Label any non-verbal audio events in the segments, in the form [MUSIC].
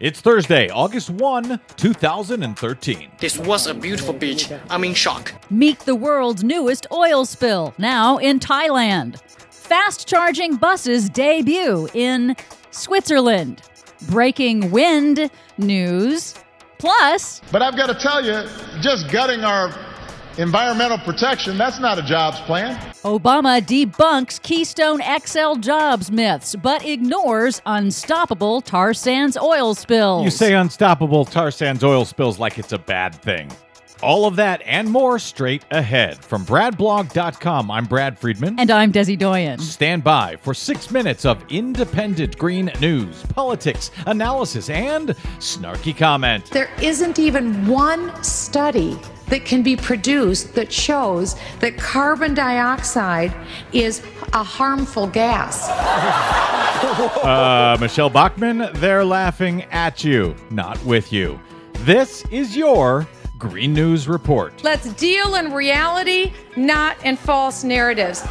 It's Thursday, August 1, 2013. This was a beautiful beach. I'm in shock. Meet the world's newest oil spill, now in Thailand. Fast charging buses debut in Switzerland. Breaking wind news. Plus, But I've got to tell you, just gutting our environmental protection, that's not a jobs plan. Obama debunks Keystone XL jobs myths, but ignores unstoppable tar sands oil spills. You say unstoppable tar sands oil spills like it's a bad thing. All of that and more straight ahead. From BradBlog.com, I'm Brad Friedman. And I'm Desi Doyen. Stand by for six minutes of independent green news, politics, analysis, and snarky comment. There isn't even one study that can be produced that shows that carbon dioxide is a harmful gas. [LAUGHS] Uh, Michele Bachmann, they're laughing at you, not with you. This is your Green News Report. Let's deal in reality, not in false narratives.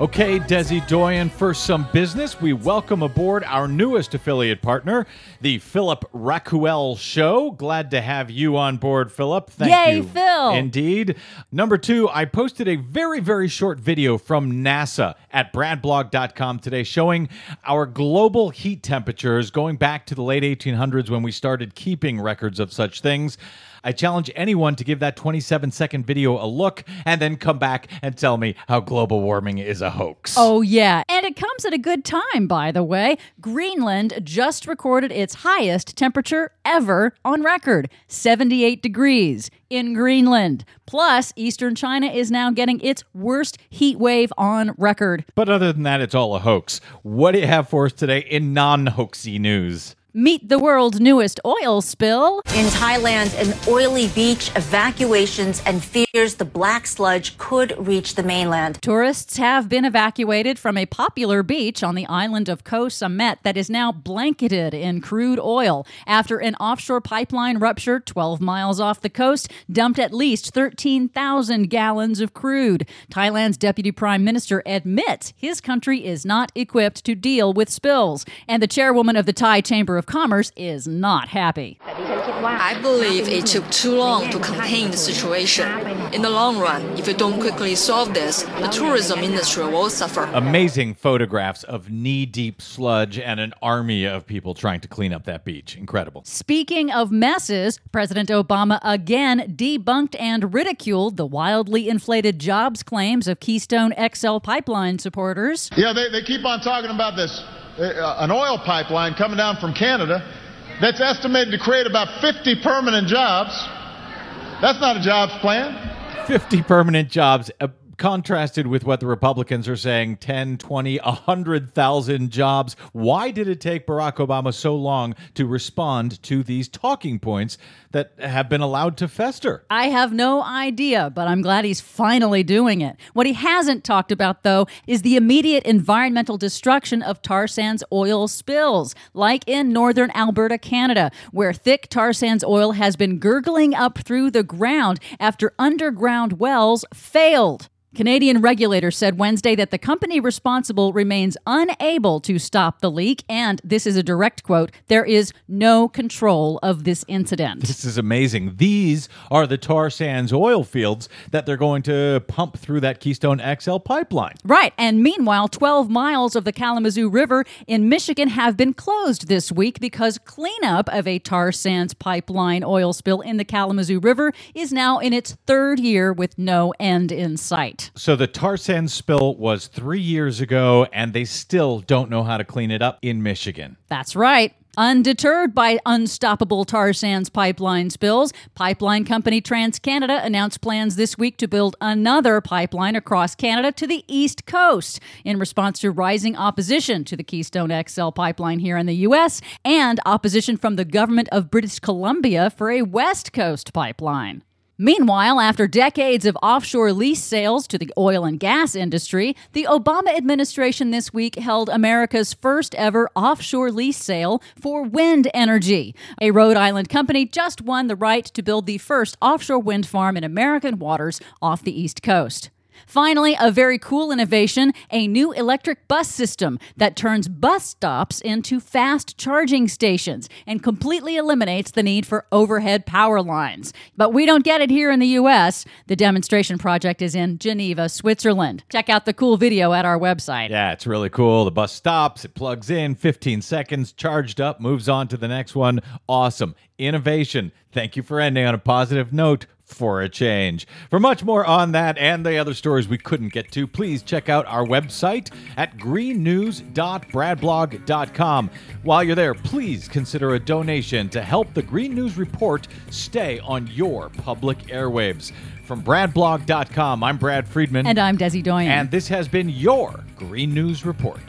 Okay, Desi Doyen, for some business, we welcome aboard our newest affiliate partner, the Philip Rakuel Show. Glad to have you on board, Philip. Thank Yay, you. Phil. Indeed. Number two, I posted a very, very short video from NASA at bradblog.com today showing our global heat temperatures going back to the late 1800s when we started keeping records of such things. I challenge anyone to give that 27 second video a look and then come back and tell me how global warming is a hoax. Oh, yeah. And it comes at a good time, by the way. Greenland just recorded its highest temperature ever on record 78 degrees in Greenland. Plus, eastern China is now getting its worst heat wave on record. But other than that, it's all a hoax. What do you have for us today in non hoaxy news? Meet the world's newest oil spill. In Thailand, an oily beach, evacuations, and fears the black sludge could reach the mainland. Tourists have been evacuated from a popular beach on the island of Koh Samet that is now blanketed in crude oil after an offshore pipeline rupture 12 miles off the coast dumped at least 13,000 gallons of crude. Thailand's deputy prime minister admits his country is not equipped to deal with spills, and the chairwoman of the Thai Chamber of Commerce is not happy. I believe it took too long to contain the situation. In the long run, if we don't quickly solve this, the tourism industry will suffer. Amazing photographs of knee deep sludge and an army of people trying to clean up that beach. Incredible. Speaking of messes, President Obama again debunked and ridiculed the wildly inflated jobs claims of Keystone XL pipeline supporters. Yeah, they, they keep on talking about this Uh, an oil pipeline coming down from Canada that's estimated to create about 50 permanent jobs. That's not a jobs plan. 50 permanent jobs. Contrasted with what the Republicans are saying 10, 20, 100,000 jobs. Why did it take Barack Obama so long to respond to these talking points that have been allowed to fester? I have no idea, but I'm glad he's finally doing it. What he hasn't talked about, though, is the immediate environmental destruction of tar sands oil spills, like in northern Alberta, Canada, where thick tar sands oil has been gurgling up through the ground after underground wells failed. Canadian regulators said Wednesday that the company responsible remains unable to stop the leak, and this is a direct quote there is no control of this incident. This is amazing. These are the tar sands oil fields that they're going to pump through that Keystone XL pipeline. Right, and meanwhile, 12 miles of the Kalamazoo River in Michigan have been closed this week because cleanup of a tar sands pipeline oil spill in the Kalamazoo River is now in its third year with no end in sight. So the tar sands spill was three years ago, and they still don't know how to clean it up in Michigan. That's right. Undeterred by unstoppable tar sands pipeline spills, pipeline company TransCanada announced plans this week to build another pipeline across Canada to the East Coast in response to rising opposition to the Keystone XL pipeline here in the U.S. and opposition from the government of British Columbia for a West Coast pipeline. Meanwhile, after decades of offshore lease sales to the oil and gas industry, the Obama administration this week held America's first ever offshore lease sale for wind energy. A Rhode Island company just won the right to build the first offshore wind farm in American waters off the East Coast. Finally, a very cool innovation a new electric bus system that turns bus stops into fast charging stations and completely eliminates the need for overhead power lines. But we don't get it here in the U.S. The demonstration project is in Geneva, Switzerland. Check out the cool video at our website. Yeah, it's really cool. The bus stops, it plugs in, 15 seconds, charged up, moves on to the next one. Awesome. Innovation. Thank you for ending on a positive note for a change. For much more on that and the other stories we couldn't get to, please check out our website at greennews.bradblog.com. While you're there, please consider a donation to help the Green News Report stay on your public airwaves. From bradblog.com, I'm Brad Friedman. And I'm Desi Doyen. And this has been your Green News Report.